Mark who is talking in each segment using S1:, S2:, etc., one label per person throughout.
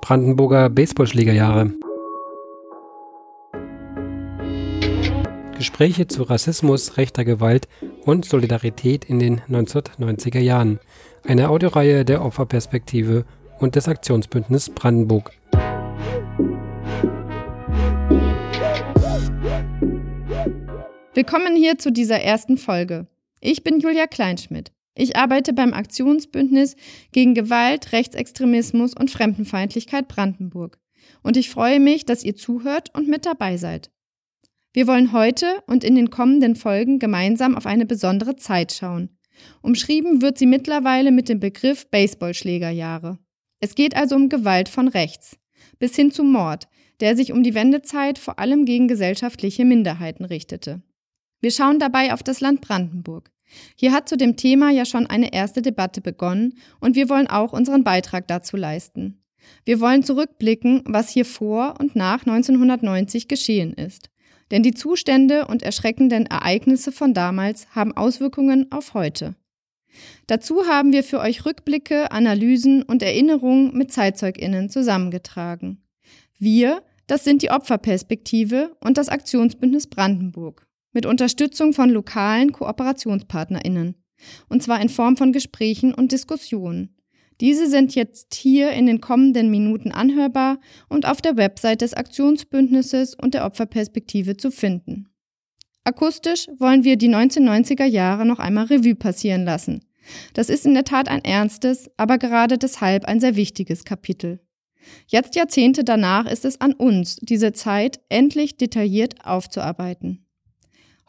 S1: Brandenburger Baseballschlägerjahre. Gespräche zu Rassismus, rechter Gewalt und Solidarität in den 1990er Jahren. Eine Audioreihe der Opferperspektive und des Aktionsbündnis Brandenburg.
S2: Willkommen hier zu dieser ersten Folge. Ich bin Julia Kleinschmidt. Ich arbeite beim Aktionsbündnis gegen Gewalt, Rechtsextremismus und Fremdenfeindlichkeit Brandenburg. Und ich freue mich, dass ihr zuhört und mit dabei seid. Wir wollen heute und in den kommenden Folgen gemeinsam auf eine besondere Zeit schauen. Umschrieben wird sie mittlerweile mit dem Begriff Baseballschlägerjahre. Es geht also um Gewalt von rechts, bis hin zu Mord, der sich um die Wendezeit vor allem gegen gesellschaftliche Minderheiten richtete. Wir schauen dabei auf das Land Brandenburg. Hier hat zu dem Thema ja schon eine erste Debatte begonnen und wir wollen auch unseren Beitrag dazu leisten. Wir wollen zurückblicken, was hier vor und nach 1990 geschehen ist. Denn die Zustände und erschreckenden Ereignisse von damals haben Auswirkungen auf heute. Dazu haben wir für euch Rückblicke, Analysen und Erinnerungen mit Zeitzeuginnen zusammengetragen. Wir, das sind die Opferperspektive und das Aktionsbündnis Brandenburg mit Unterstützung von lokalen Kooperationspartnerinnen, und zwar in Form von Gesprächen und Diskussionen. Diese sind jetzt hier in den kommenden Minuten anhörbar und auf der Website des Aktionsbündnisses und der Opferperspektive zu finden. Akustisch wollen wir die 1990er Jahre noch einmal Revue passieren lassen. Das ist in der Tat ein ernstes, aber gerade deshalb ein sehr wichtiges Kapitel. Jetzt Jahrzehnte danach ist es an uns, diese Zeit endlich detailliert aufzuarbeiten.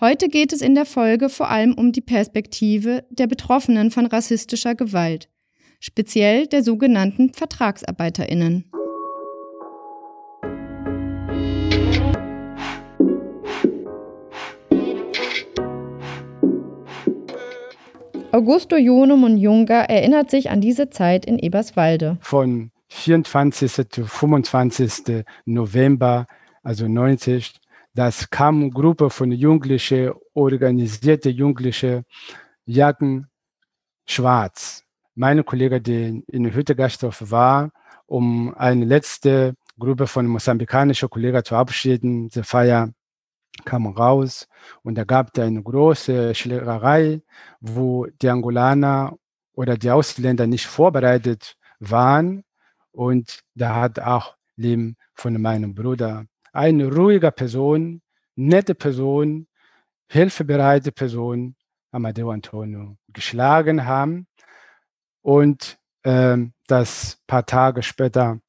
S2: Heute geht es in der Folge vor allem um die Perspektive der Betroffenen von rassistischer Gewalt, speziell der sogenannten Vertragsarbeiterinnen. Augusto Jonum und Junger erinnert sich an diese Zeit in Eberswalde.
S3: Von 24. zu 25. November, also 90, das kam eine Gruppe von Jugendlichen, organisierte Jugendliche, Jacken schwarz. Meine Kollege, die in Hüttegastorf war, um eine letzte Gruppe von mosambikanischen Kollegen zu abschieden, die Feier kam raus und da gab es eine große Schlägerei, wo die Angolaner oder die Ausländer nicht vorbereitet waren und da hat auch Leben von meinem Bruder eine ruhige Person, nette Person, hilfebereite Person, Amadeo Antonio, geschlagen haben und ähm, das paar Tage später,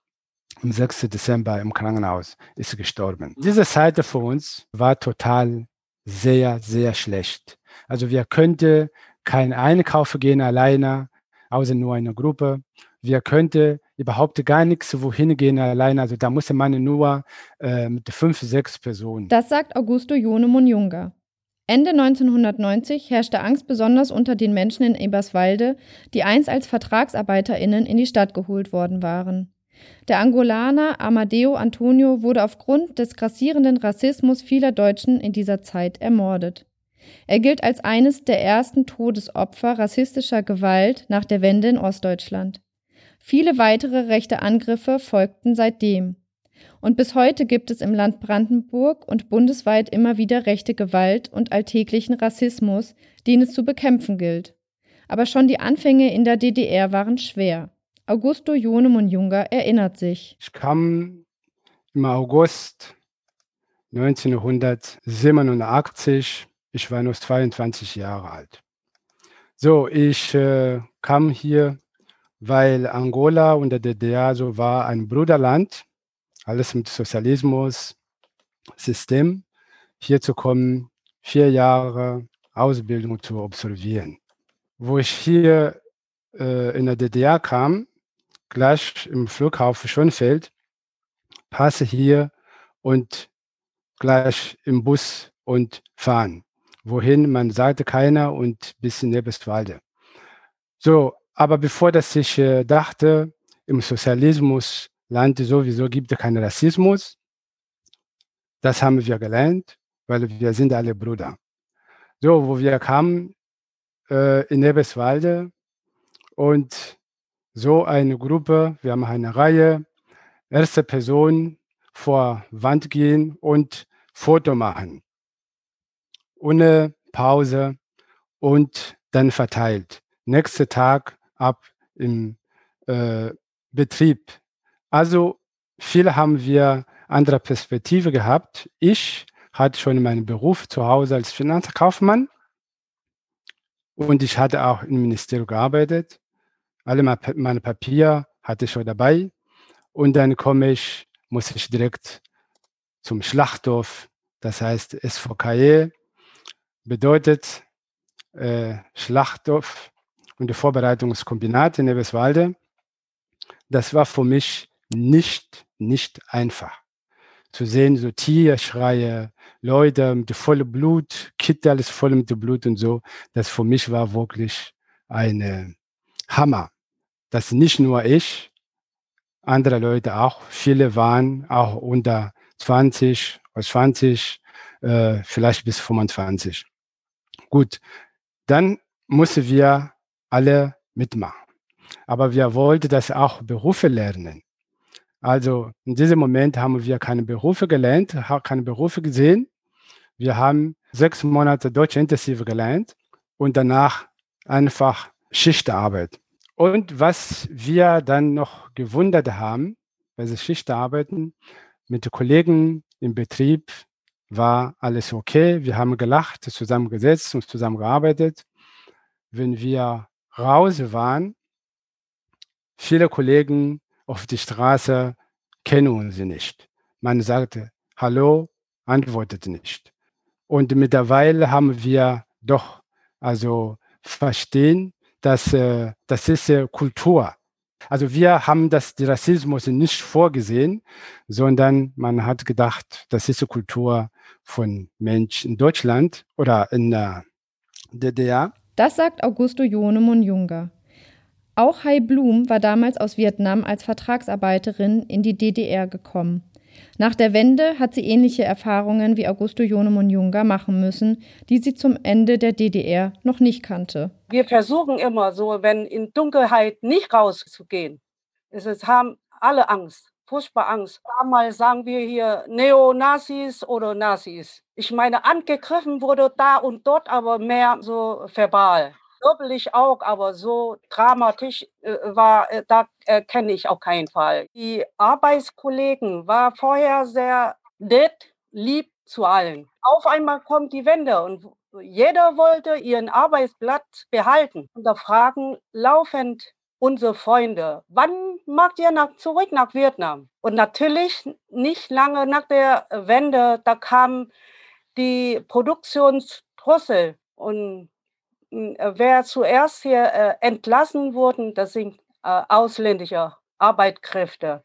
S3: am 6. Dezember im Krankenhaus, ist gestorben. Diese Seite für uns war total sehr, sehr schlecht. Also wir könnten kein Einkaufen gehen alleine, außer nur eine Gruppe. Wir könnten überhaupt gar nichts wohin gehen alleine. Also da musste man nur äh, mit fünf, sechs Personen.
S2: Das sagt Augusto Jonemon Junger. Ende 1990 herrschte Angst besonders unter den Menschen in Eberswalde, die einst als VertragsarbeiterInnen in die Stadt geholt worden waren. Der Angolaner Amadeo Antonio wurde aufgrund des grassierenden Rassismus vieler Deutschen in dieser Zeit ermordet. Er gilt als eines der ersten Todesopfer rassistischer Gewalt nach der Wende in Ostdeutschland. Viele weitere rechte Angriffe folgten seitdem. Und bis heute gibt es im Land Brandenburg und bundesweit immer wieder rechte Gewalt und alltäglichen Rassismus, den es zu bekämpfen gilt. Aber schon die Anfänge in der DDR waren schwer. Augusto Jonemund Junger erinnert sich.
S3: Ich kam im August 1987, ich war nur 22 Jahre alt. So, ich äh, kam hier weil Angola und der DDR so war ein Bruderland, alles mit Sozialismus, System, hier zu kommen, vier Jahre Ausbildung zu absolvieren. Wo ich hier äh, in der DDR kam, gleich im Flughafen Schönfeld, passe hier und gleich im Bus und fahren. Wohin, man sagte keiner und bis in Nebelwalde. So, aber bevor das ich äh, dachte, im Sozialismus Land sowieso gibt es keinen Rassismus. Das haben wir gelernt, weil wir sind alle Brüder. So, wo wir kamen äh, in Eberswalde und so eine Gruppe, wir haben eine Reihe, erste Person vor Wand gehen und Foto machen. Ohne Pause und dann verteilt. Nächster Tag ab im äh, Betrieb. Also viele haben wir andere Perspektive gehabt. Ich hatte schon meinen Beruf zu Hause als Finanzkaufmann und ich hatte auch im Ministerium gearbeitet. Alle meine Papiere hatte ich schon dabei. Und dann komme ich, muss ich direkt zum Schlachthof, das heißt SVKE, bedeutet äh, Schlachthof und die Vorbereitungskombinat in Eberswalde. Das war für mich nicht, nicht einfach. Zu sehen, so Tierschreie, Leute mit vollem Blut, Kinder alles voll mit Blut und so, das für mich war wirklich ein Hammer. Dass nicht nur ich, andere Leute auch, viele waren auch unter 20, 20, äh, vielleicht bis 25. Gut, dann mussten wir alle mitmachen. Aber wir wollten das auch Berufe lernen. Also in diesem Moment haben wir keine Berufe gelernt, keine Berufe gesehen. Wir haben sechs Monate Deutsch intensiv gelernt und danach einfach Schichtarbeit. Und was wir dann noch gewundert haben, bei der Schichtarbeiten mit den Kollegen im Betrieb, war alles okay. Wir haben gelacht, zusammengesetzt und zusammengearbeitet. Wenn wir raus waren, viele Kollegen auf die Straße kennen uns nicht. Man sagte Hallo, antwortet nicht. Und mittlerweile haben wir doch also verstehen, dass äh, das ist äh, Kultur. Also wir haben das die Rassismus nicht vorgesehen, sondern man hat gedacht, das ist Kultur von Menschen in Deutschland oder in der DDR.
S2: Das sagt Augusto Jonemon Junger. Auch Hai Blum war damals aus Vietnam als Vertragsarbeiterin in die DDR gekommen. Nach der Wende hat sie ähnliche Erfahrungen wie Augusto Jonemon Junger machen müssen, die sie zum Ende der DDR noch nicht kannte.
S4: Wir versuchen immer so, wenn in Dunkelheit nicht rauszugehen. Es haben alle Angst furchtbar Angst. Damals sagen wir hier Neonazis oder Nazis. Ich meine, angegriffen wurde da und dort, aber mehr so verbal. Körperlich auch, aber so dramatisch äh, war, äh, da äh, kenne ich auf keinen Fall. Die Arbeitskollegen war vorher sehr nett, lieb zu allen. Auf einmal kommt die Wende und jeder wollte ihren Arbeitsplatz behalten. Und da fragen laufend unsere Freunde, wann macht ihr nach, zurück nach Vietnam? Und natürlich nicht lange nach der Wende, da kam die Produktionsdrossel und äh, wer zuerst hier äh, entlassen wurden, das sind äh, ausländische Arbeitskräfte.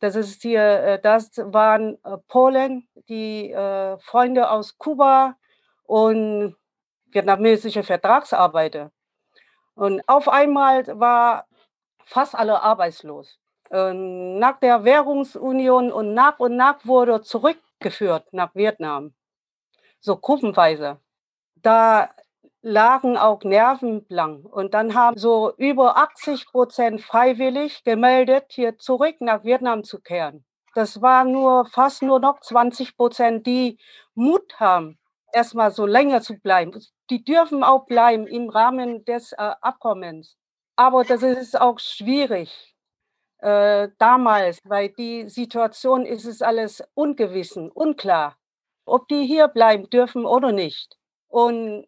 S4: Das ist hier, äh, das waren äh, Polen, die Freunde aus Kuba und vietnamesische Vertragsarbeiter. Und auf einmal war fast alle arbeitslos. Und nach der Währungsunion und nach und nach wurde zurückgeführt nach Vietnam, so gruppenweise. Da lagen auch Nerven blank. Und dann haben so über 80 Prozent freiwillig gemeldet, hier zurück nach Vietnam zu kehren. Das waren nur fast nur noch 20 Prozent, die Mut haben, erstmal so länger zu bleiben die dürfen auch bleiben im Rahmen des äh, Abkommens. Aber das ist auch schwierig äh, damals, weil die Situation ist es alles ungewissen, unklar, ob die hier bleiben dürfen oder nicht. Und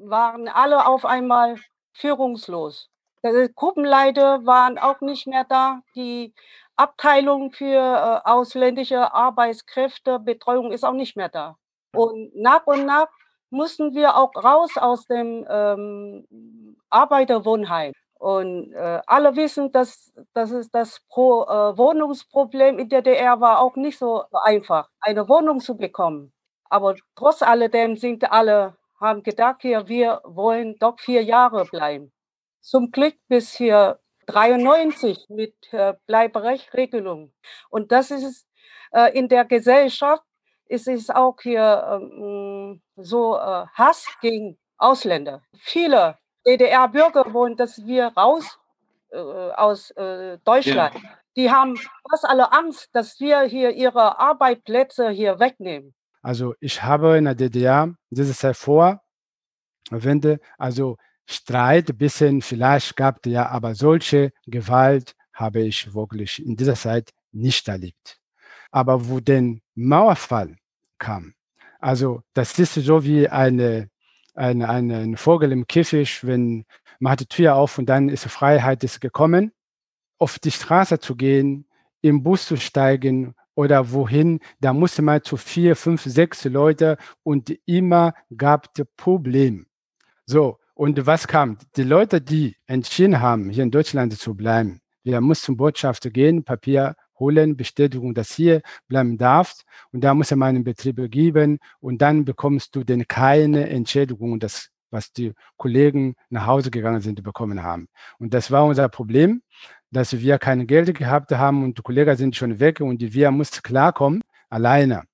S4: waren alle auf einmal führungslos. Die Gruppenleiter waren auch nicht mehr da. Die Abteilung für äh, ausländische Arbeitskräftebetreuung ist auch nicht mehr da. Und nach und nach mussten wir auch raus aus dem ähm, Arbeiterwohnheim. Und äh, alle wissen, dass, dass es das Pro, äh, Wohnungsproblem in der DDR war auch nicht so einfach, eine Wohnung zu bekommen. Aber trotz alledem sind alle, haben gedacht, hier, wir wollen doch vier Jahre bleiben. Zum Glück bis hier 93 mit äh, Bleiberechtregelung. Und das ist äh, in der Gesellschaft ist es auch hier ähm, so äh, Hass gegen Ausländer. Viele DDR-Bürger wollen, dass wir raus äh, aus äh, Deutschland. Ja. Die haben fast alle Angst, dass wir hier ihre Arbeitsplätze hier wegnehmen.
S3: Also ich habe in der DDR diese Zeit vor, Wende, also Streit, ein bisschen vielleicht gab es ja, aber solche Gewalt habe ich wirklich in dieser Zeit nicht erlebt. Aber wo der Mauerfall kam, also das ist so wie eine, eine, eine, ein Vogel im Käfig, wenn man hat die Tür auf und dann ist Freiheit ist gekommen, auf die Straße zu gehen, im Bus zu steigen oder wohin, da musste man zu vier, fünf, sechs Leute und immer gab es Problem. So, und was kam? Die Leute, die entschieden haben, hier in Deutschland zu bleiben, wir mussten Botschafter gehen, Papier holen, Bestätigung, dass hier bleiben darfst. Und da muss man einen Betrieb geben und dann bekommst du denn keine Entschädigung, das, was die Kollegen nach Hause gegangen sind, bekommen haben. Und das war unser Problem, dass wir kein Geld gehabt haben und die Kollegen sind schon weg und wir mussten klarkommen, alleine.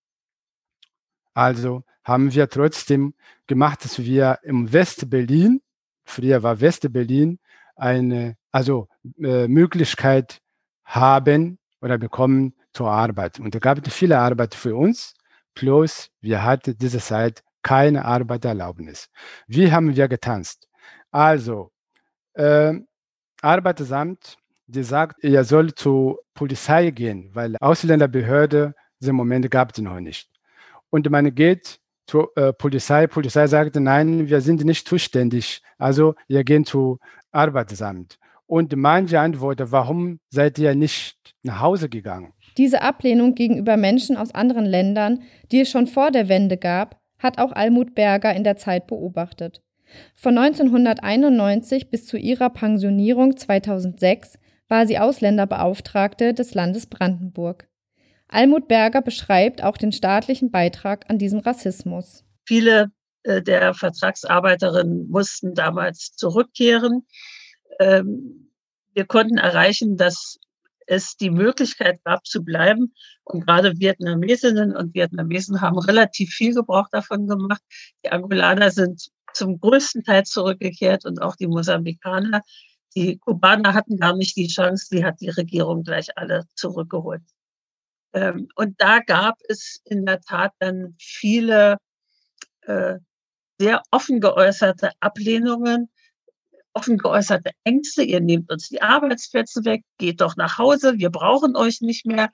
S3: Also haben wir trotzdem gemacht, dass wir im West-Berlin, früher war West-Berlin, eine also äh, Möglichkeit haben oder bekommen zur Arbeit. Und da gab es viele Arbeit für uns, plus wir hatten diese Zeit keine Arbeiterlaubnis. Wie haben wir getanzt? Also, äh, Arbeitsamt, die sagt, ihr sollt zur Polizei gehen, weil Ausländerbehörde im Moment gab es noch nicht. Und man geht zur äh, Polizei. Polizei sagte, nein, wir sind nicht zuständig. Also wir gehen zu Arbeitsamt. Und manche antworten, warum seid ihr nicht nach Hause gegangen?
S2: Diese Ablehnung gegenüber Menschen aus anderen Ländern, die es schon vor der Wende gab, hat auch Almut Berger in der Zeit beobachtet. Von 1991 bis zu ihrer Pensionierung 2006 war sie Ausländerbeauftragte des Landes Brandenburg. Almut Berger beschreibt auch den staatlichen Beitrag an diesem Rassismus.
S5: Viele äh, der Vertragsarbeiterinnen mussten damals zurückkehren. Ähm, wir konnten erreichen, dass es die Möglichkeit gab zu bleiben. Und gerade Vietnamesinnen und Vietnamesen haben relativ viel Gebrauch davon gemacht. Die Angolaner sind zum größten Teil zurückgekehrt und auch die Mosambikaner. Die Kubaner hatten gar nicht die Chance, die hat die Regierung gleich alle zurückgeholt. Ähm, und da gab es in der Tat dann viele äh, sehr offen geäußerte Ablehnungen, offen geäußerte Ängste. Ihr nehmt uns die Arbeitsplätze weg, geht doch nach Hause, wir brauchen euch nicht mehr,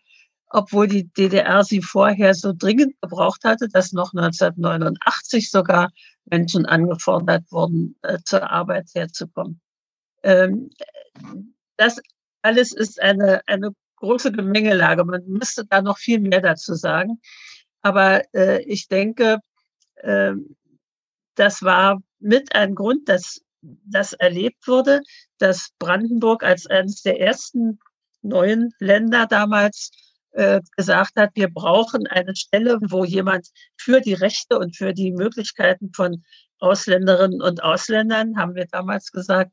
S5: obwohl die DDR sie vorher so dringend gebraucht hatte, dass noch 1989 sogar Menschen angefordert wurden, äh, zur Arbeit herzukommen. Ähm, das alles ist eine, eine große Gemengelage. Man müsste da noch viel mehr dazu sagen. Aber äh, ich denke, äh, das war mit ein Grund, dass das erlebt wurde, dass Brandenburg als eines der ersten neuen Länder damals äh, gesagt hat, wir brauchen eine Stelle, wo jemand für die Rechte und für die Möglichkeiten von Ausländerinnen und Ausländern, haben wir damals gesagt,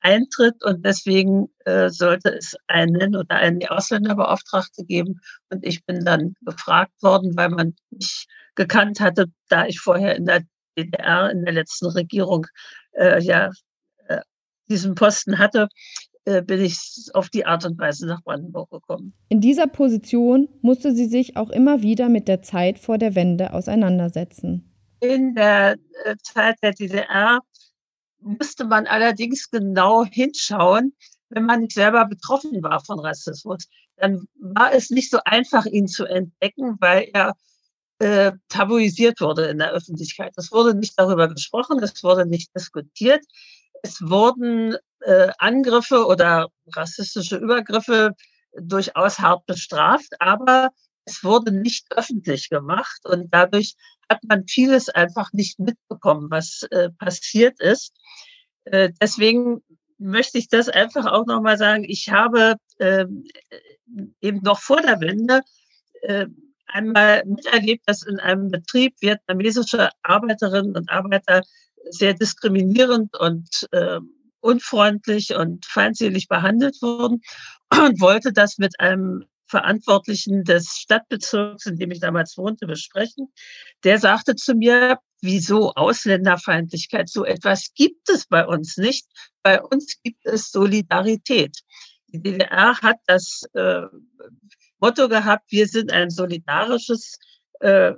S5: eintritt. Und deswegen äh, sollte es einen oder eine Ausländerbeauftragte geben. Und ich bin dann gefragt worden, weil man mich gekannt hatte, da ich vorher in der DDR, in der letzten Regierung, äh, ja, äh, diesen Posten hatte, äh, bin ich auf die Art und Weise nach Brandenburg gekommen.
S2: In dieser Position musste sie sich auch immer wieder mit der Zeit vor der Wende auseinandersetzen.
S5: In der äh, Zeit der DDR musste man allerdings genau hinschauen, wenn man nicht selber betroffen war von Rassismus. Dann war es nicht so einfach, ihn zu entdecken, weil er äh, tabuisiert wurde in der Öffentlichkeit. Es wurde nicht darüber gesprochen, es wurde nicht diskutiert. Es wurden äh, Angriffe oder rassistische Übergriffe durchaus hart bestraft, aber es wurde nicht öffentlich gemacht und dadurch hat man vieles einfach nicht mitbekommen, was äh, passiert ist. Äh, deswegen möchte ich das einfach auch nochmal sagen. Ich habe äh, eben noch vor der Wende äh, einmal miterlebt, dass in einem Betrieb vietnamesische Arbeiterinnen und Arbeiter sehr diskriminierend und äh, unfreundlich und feindselig behandelt wurden und wollte das mit einem Verantwortlichen des Stadtbezirks, in dem ich damals wohnte, besprechen. Der sagte zu mir, wieso Ausländerfeindlichkeit? So etwas gibt es bei uns nicht. Bei uns gibt es Solidarität. Die DDR hat das äh, Motto gehabt, wir sind ein solidarisches äh,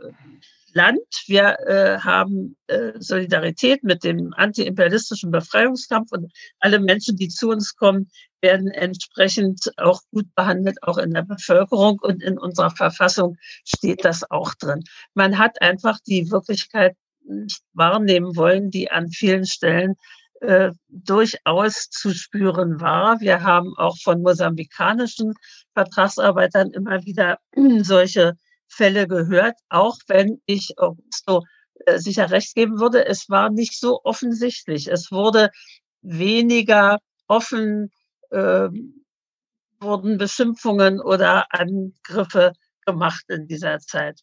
S5: Land. Wir äh, haben äh, Solidarität mit dem antiimperialistischen Befreiungskampf und alle Menschen, die zu uns kommen, werden entsprechend auch gut behandelt, auch in der Bevölkerung und in unserer Verfassung steht das auch drin. Man hat einfach die Wirklichkeit nicht wahrnehmen wollen, die an vielen Stellen äh, durchaus zu spüren war. Wir haben auch von mosambikanischen Vertragsarbeitern immer wieder solche Fälle gehört, auch wenn ich Augusto äh, sicher recht geben würde, es war nicht so offensichtlich. Es wurde weniger offen, äh, wurden Beschimpfungen oder Angriffe gemacht in dieser Zeit.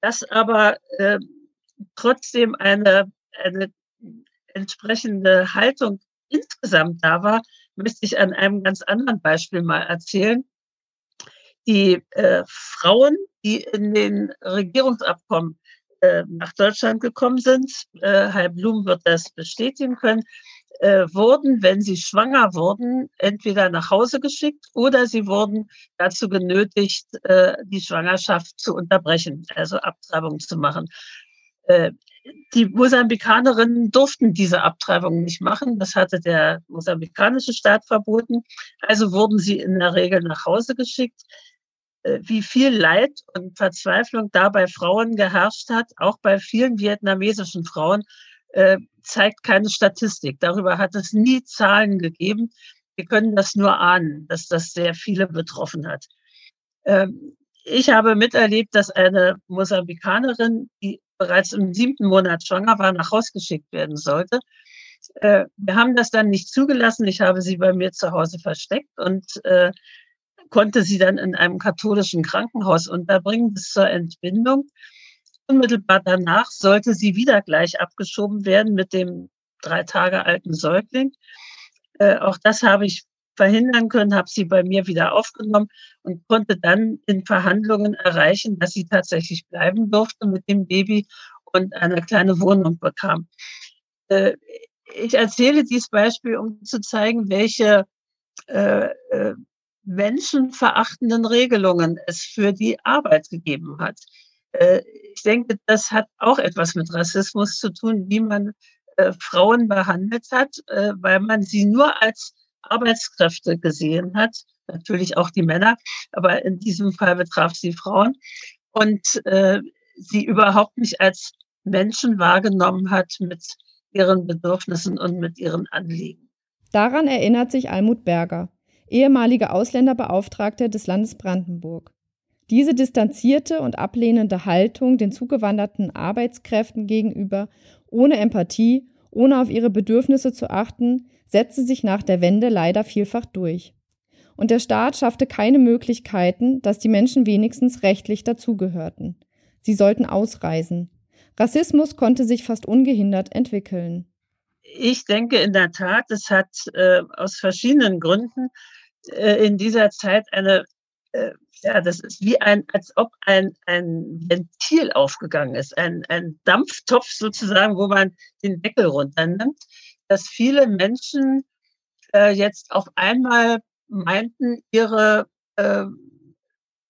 S5: Dass aber äh, trotzdem eine, eine entsprechende Haltung insgesamt da war, möchte ich an einem ganz anderen Beispiel mal erzählen. Die äh, Frauen, die in den Regierungsabkommen äh, nach Deutschland gekommen sind, äh, Herr Blum wird das bestätigen können, äh, wurden, wenn sie schwanger wurden, entweder nach Hause geschickt oder sie wurden dazu genötigt, äh, die Schwangerschaft zu unterbrechen, also Abtreibung zu machen. Die Mosambikanerinnen durften diese Abtreibung nicht machen. Das hatte der mosambikanische Staat verboten. Also wurden sie in der Regel nach Hause geschickt. Äh, wie viel Leid und Verzweiflung da bei Frauen geherrscht hat, auch bei vielen vietnamesischen Frauen, äh, zeigt keine Statistik. Darüber hat es nie Zahlen gegeben. Wir können das nur ahnen, dass das sehr viele betroffen hat. Ähm, ich habe miterlebt, dass eine Mosambikanerin, die bereits im siebten Monat schwanger war, nach Hause geschickt werden sollte. Äh, wir haben das dann nicht zugelassen. Ich habe sie bei mir zu Hause versteckt und äh, konnte sie dann in einem katholischen Krankenhaus unterbringen bis zur Entbindung. Unmittelbar danach sollte sie wieder gleich abgeschoben werden mit dem drei Tage alten Säugling. Äh, auch das habe ich verhindern können, habe sie bei mir wieder aufgenommen und konnte dann in Verhandlungen erreichen, dass sie tatsächlich bleiben durfte mit dem Baby und eine kleine Wohnung bekam. Äh, ich erzähle dieses Beispiel, um zu zeigen, welche äh, äh, menschenverachtenden Regelungen es für die Arbeit gegeben hat. Ich denke, das hat auch etwas mit Rassismus zu tun, wie man Frauen behandelt hat, weil man sie nur als Arbeitskräfte gesehen hat, natürlich auch die Männer, aber in diesem Fall betraf sie Frauen und äh, sie überhaupt nicht als Menschen wahrgenommen hat mit ihren Bedürfnissen und mit ihren Anliegen.
S2: Daran erinnert sich Almut Berger, ehemalige Ausländerbeauftragte des Landes Brandenburg. Diese distanzierte und ablehnende Haltung den zugewanderten Arbeitskräften gegenüber, ohne Empathie, ohne auf ihre Bedürfnisse zu achten, setzte sich nach der Wende leider vielfach durch. Und der Staat schaffte keine Möglichkeiten, dass die Menschen wenigstens rechtlich dazugehörten. Sie sollten ausreisen. Rassismus konnte sich fast ungehindert entwickeln.
S5: Ich denke in der Tat, es hat äh, aus verschiedenen Gründen äh, in dieser Zeit eine, äh, ja, das ist wie ein, als ob ein, ein Ventil aufgegangen ist, ein, ein Dampftopf sozusagen, wo man den Deckel runternimmt dass viele Menschen äh, jetzt auf einmal meinten, ihre äh,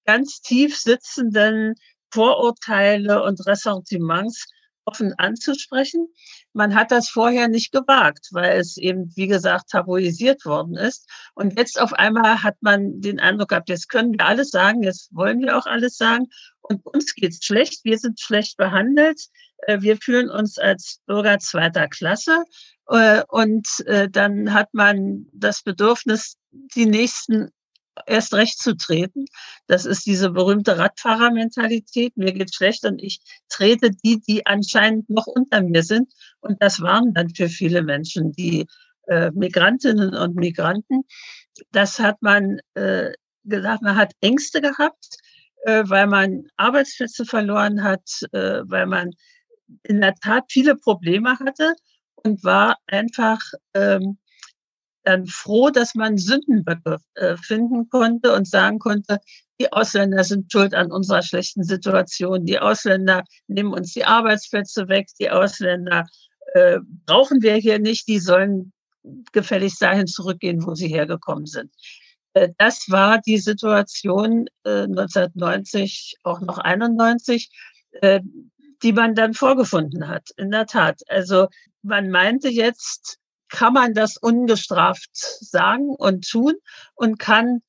S5: ganz tief sitzenden Vorurteile und Ressentiments offen anzusprechen. Man hat das vorher nicht gewagt, weil es eben, wie gesagt, tabuisiert worden ist. Und jetzt auf einmal hat man den Eindruck gehabt, jetzt können wir alles sagen, jetzt wollen wir auch alles sagen. Und uns geht's schlecht, wir sind schlecht behandelt, äh, wir fühlen uns als Bürger zweiter Klasse und äh, dann hat man das Bedürfnis, die Nächsten erst recht zu treten. Das ist diese berühmte Radfahrermentalität. Mir geht schlecht und ich trete die, die anscheinend noch unter mir sind. Und das waren dann für viele Menschen die äh, Migrantinnen und Migranten. Das hat man äh, gesagt, man hat Ängste gehabt, äh, weil man Arbeitsplätze verloren hat, äh, weil man in der Tat viele Probleme hatte und war einfach ähm, dann froh, dass man Sündenböcke äh, finden konnte und sagen konnte, die Ausländer sind schuld an unserer schlechten Situation, die Ausländer nehmen uns die Arbeitsplätze weg, die Ausländer äh, brauchen wir hier nicht, die sollen gefälligst dahin zurückgehen, wo sie hergekommen sind. Äh, das war die Situation 1990, äh, auch noch 91, äh, die man dann vorgefunden hat. In der Tat. Also man meinte jetzt, kann man das ungestraft sagen und tun und kann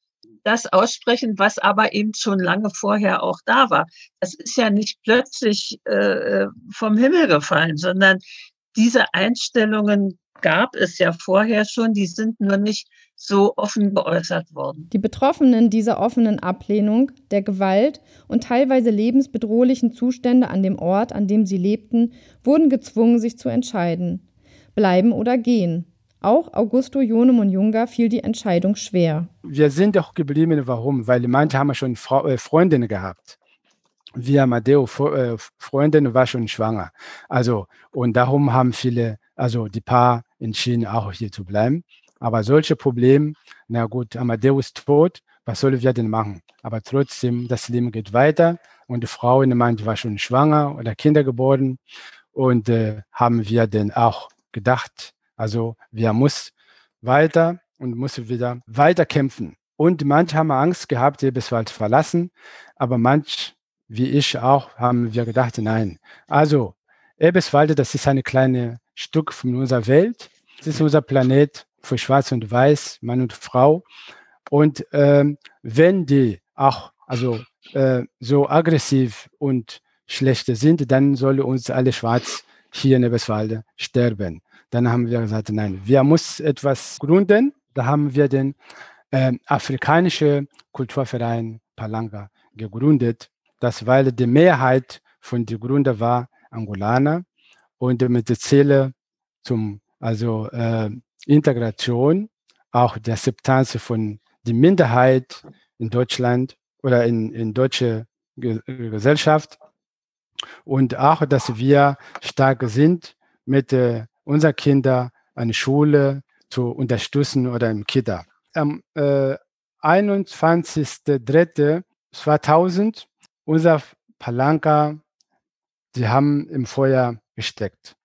S5: das aussprechen, was aber eben schon lange vorher auch da war. Das ist ja nicht plötzlich äh, vom Himmel gefallen, sondern diese Einstellungen gab es ja vorher schon, die sind nur nicht so offen geäußert worden.
S2: Die Betroffenen dieser offenen Ablehnung, der Gewalt und teilweise lebensbedrohlichen Zustände an dem Ort, an dem sie lebten, wurden gezwungen, sich zu entscheiden. Bleiben oder gehen. Auch Augusto Jonemon Junga fiel die Entscheidung schwer.
S3: Wir sind auch geblieben, warum? Weil manche haben schon äh, Freundinnen gehabt wie Amadeo äh, Freundin war schon schwanger. Also, und darum haben viele, also die Paar entschieden, auch hier zu bleiben. Aber solche Probleme, na gut, Amadeo ist tot, was sollen wir denn machen? Aber trotzdem, das Leben geht weiter und die Frau in Mann war schon schwanger oder Kinder geboren und äh, haben wir dann auch gedacht, also wir muss weiter und muss wieder weiter kämpfen. Und manche haben Angst gehabt, Eberswald zu verlassen, aber manche, wie ich auch, haben wir gedacht, nein. Also Eberswalde, das ist ein kleines Stück von unserer Welt. Das ist unser Planet für Schwarz und Weiß, Mann und Frau. Und ähm, wenn die auch also äh, so aggressiv und schlechter sind, dann soll uns alle Schwarz hier in Eberswalde sterben. Dann haben wir gesagt, nein, wir müssen etwas gründen. Da haben wir den äh, afrikanischen Kulturverein Palanga gegründet. Das weil die Mehrheit von den Gründern war Angolaner und mit der Ziele zum also äh, Integration, auch die Akzeptanz von der Minderheit in Deutschland oder in, in deutsche Ge Gesellschaft und auch, dass wir stark sind, mit äh, unseren Kindern eine Schule zu unterstützen oder im Kita. Am äh, 21.03.2000 unser Palanka, die haben im Feuer gesteckt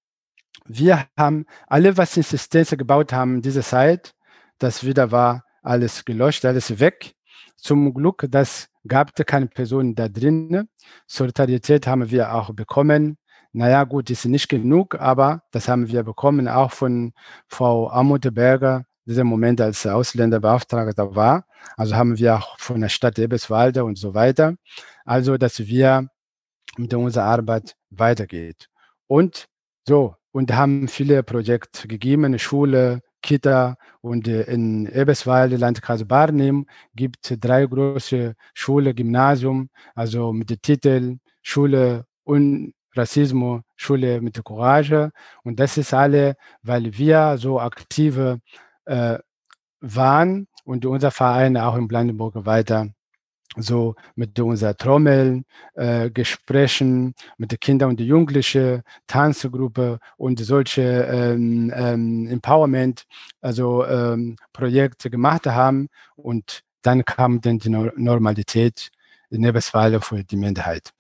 S3: wir haben alle, was Insistenz gebaut haben in dieser Zeit, das wieder war alles gelöscht, alles weg. Zum Glück, das gab es keine Personen da drin. Solidarität haben wir auch bekommen. Naja, gut, ist nicht genug, aber das haben wir bekommen, auch von Frau Amuteberger, dieser Moment als Ausländerbeauftragter war. Also haben wir auch von der Stadt Eberswalde und so weiter. Also, dass wir mit unserer Arbeit weitergeht. Und so, und haben viele Projekte gegeben, Schule, Kita und äh, in Eberswalde, Landkreis Barnim, gibt drei große Schule, Gymnasium, also mit dem Titel Schule und Rassismus, Schule mit Courage. Und das ist alle, weil wir so aktive äh, waren und unser Verein auch in Brandenburg weiter so mit unserer Trommel, äh, Gesprächen mit den Kindern und den Jugendlichen, Tanzgruppe und solche ähm, ähm, Empowerment, also ähm, Projekte gemacht haben. Und dann kam dann die Normalität in Eberswalde für die Minderheit.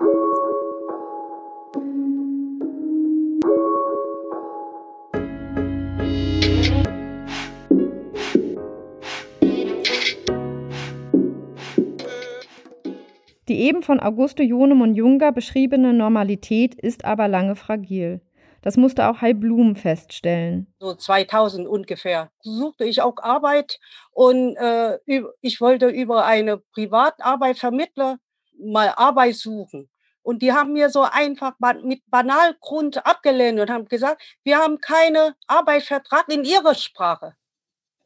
S2: Eben von Augusto Jonemon Junger beschriebene Normalität ist aber lange fragil. Das musste auch Heil Blum feststellen.
S4: So 2000 ungefähr suchte ich auch Arbeit und äh, ich wollte über eine Privatarbeitvermittler mal Arbeit suchen. Und die haben mir so einfach mit Banalgrund abgelehnt und haben gesagt, wir haben keinen Arbeitsvertrag in ihrer Sprache.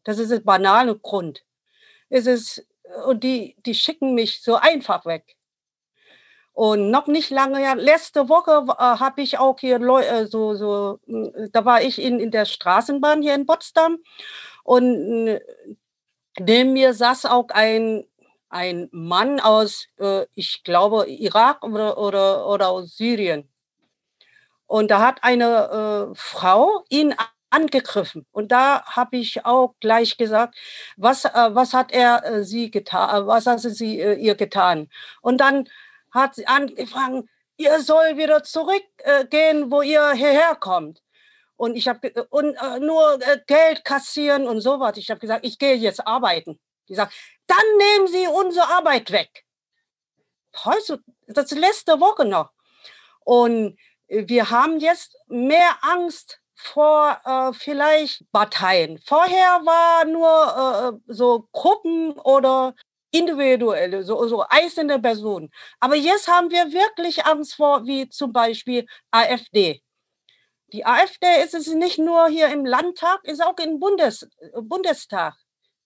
S4: Das ist ein banaler Grund. Es ist und die, die schicken mich so einfach weg. Und noch nicht lange, ja, letzte Woche äh, habe ich auch hier äh, so, so, hm, da war ich in, in der Straßenbahn hier in Potsdam und äh, neben mir saß auch ein, ein Mann aus, äh, ich glaube, Irak oder, oder, oder aus Syrien. Und da hat eine äh, Frau ihn angegriffen. Und da habe ich auch gleich gesagt, was, was hat er sie getan, was hat sie ihr getan? Und dann hat sie angefangen, ihr soll wieder zurückgehen, äh, wo ihr hierher kommt. Und ich habe und äh, nur Geld kassieren und sowas. Ich habe gesagt, ich gehe jetzt arbeiten. Die sagt, dann nehmen sie unsere Arbeit weg. Heute, das letzte Woche noch. Und wir haben jetzt mehr Angst vor äh, vielleicht Parteien. Vorher war nur äh, so Gruppen oder individuelle, so, so einzelne Personen. Aber jetzt haben wir wirklich Angst vor, wie zum Beispiel AfD. Die AfD ist es nicht nur hier im Landtag, ist auch im Bundes, Bundestag.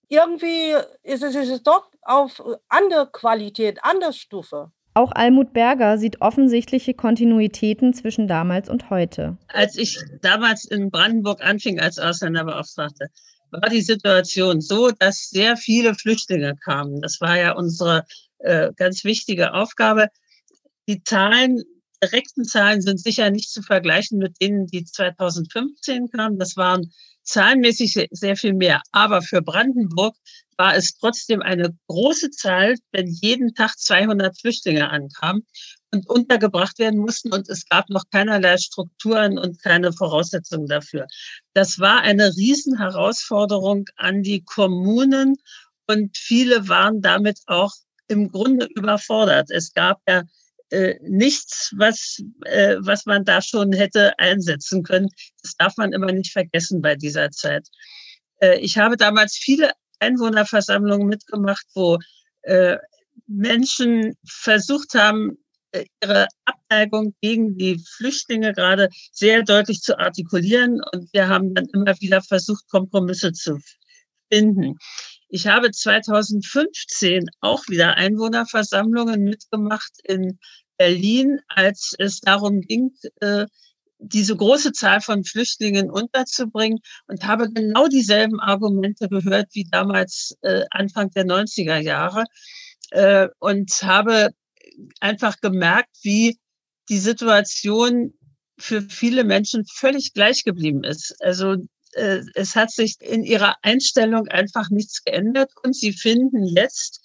S4: Irgendwie ist es, ist es doch auf andere Qualität, andere Stufe.
S2: Auch Almut Berger sieht offensichtliche Kontinuitäten zwischen damals und heute.
S5: Als ich damals in Brandenburg anfing als Ausländerbeauftragte, war die Situation so, dass sehr viele Flüchtlinge kamen. Das war ja unsere äh, ganz wichtige Aufgabe. Die Zahlen, direkten Zahlen sind sicher nicht zu vergleichen mit denen, die 2015 kamen. Das waren zahlenmäßig sehr viel mehr. Aber für Brandenburg war es trotzdem eine große Zahl, wenn jeden Tag 200 Flüchtlinge ankamen und untergebracht werden mussten und es gab noch keinerlei Strukturen und keine Voraussetzungen dafür. Das war eine Riesenherausforderung an die Kommunen und viele waren damit auch im Grunde überfordert. Es gab ja äh, nichts, was, äh, was man da schon hätte einsetzen können. Das darf man immer nicht vergessen bei dieser Zeit. Äh, ich habe damals viele Einwohnerversammlungen mitgemacht, wo äh, Menschen versucht haben, ihre Abneigung gegen die Flüchtlinge gerade sehr deutlich zu artikulieren. Und wir haben dann immer wieder versucht, Kompromisse zu finden. Ich habe 2015 auch wieder Einwohnerversammlungen mitgemacht in Berlin, als es darum ging, äh, diese große Zahl von Flüchtlingen unterzubringen und habe genau dieselben Argumente gehört wie damals äh, Anfang der 90er Jahre äh, und habe einfach gemerkt, wie die Situation für viele Menschen völlig gleich geblieben ist. Also äh, es hat sich in ihrer Einstellung einfach nichts geändert und sie finden jetzt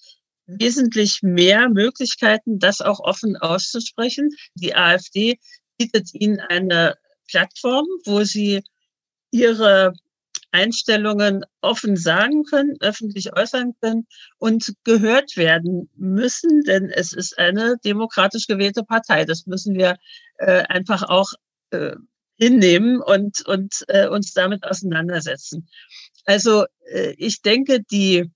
S5: wesentlich mehr Möglichkeiten, das auch offen auszusprechen. Die AfD bietet ihnen eine Plattform, wo sie ihre Einstellungen offen sagen können, öffentlich äußern können und gehört werden müssen, denn es ist eine demokratisch gewählte Partei. Das müssen wir äh, einfach auch äh, hinnehmen und, und äh, uns damit auseinandersetzen. Also äh, ich denke, die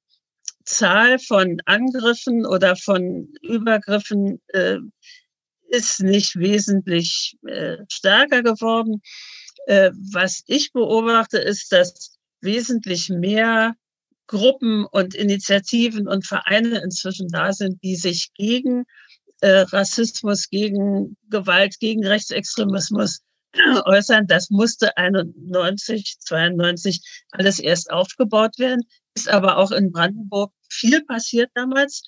S5: Zahl von Angriffen oder von Übergriffen äh, ist nicht wesentlich äh, stärker geworden. Äh, was ich beobachte, ist, dass wesentlich mehr Gruppen und Initiativen und Vereine inzwischen da sind, die sich gegen äh, Rassismus, gegen Gewalt, gegen Rechtsextremismus äußern. Das musste 91, 92 alles erst aufgebaut werden. Ist aber auch in Brandenburg viel passiert damals.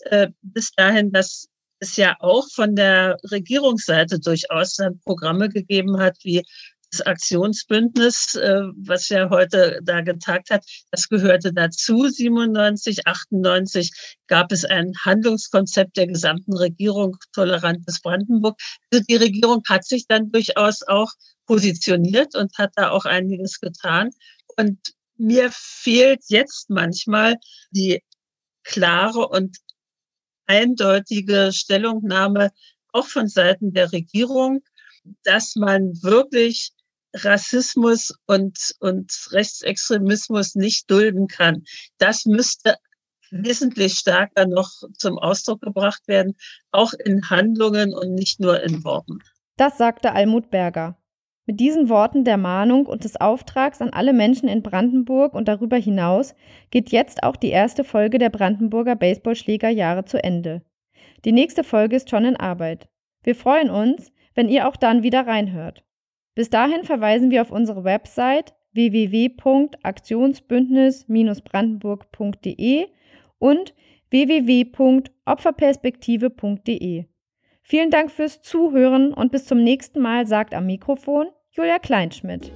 S5: Äh, bis dahin, dass es ja auch von der Regierungsseite durchaus dann Programme gegeben hat, wie das Aktionsbündnis, äh, was ja heute da getagt hat, das gehörte dazu. 97, 98 gab es ein Handlungskonzept der gesamten Regierung Tolerantes Brandenburg. Also die Regierung hat sich dann durchaus auch positioniert und hat da auch einiges getan. Und mir fehlt jetzt manchmal die klare und eindeutige Stellungnahme auch von Seiten der Regierung, dass man wirklich Rassismus und, und Rechtsextremismus nicht dulden kann. Das müsste wesentlich stärker noch zum Ausdruck gebracht werden, auch in Handlungen und nicht nur in Worten.
S2: Das sagte Almut Berger. Mit diesen Worten der Mahnung und des Auftrags an alle Menschen in Brandenburg und darüber hinaus geht jetzt auch die erste Folge der Brandenburger Baseballschlägerjahre zu Ende. Die nächste Folge ist schon in Arbeit. Wir freuen uns, wenn ihr auch dann wieder reinhört. Bis dahin verweisen wir auf unsere Website www.aktionsbündnis-brandenburg.de und www.opferperspektive.de. Vielen Dank fürs Zuhören und bis zum nächsten Mal sagt am Mikrofon Julia Kleinschmidt.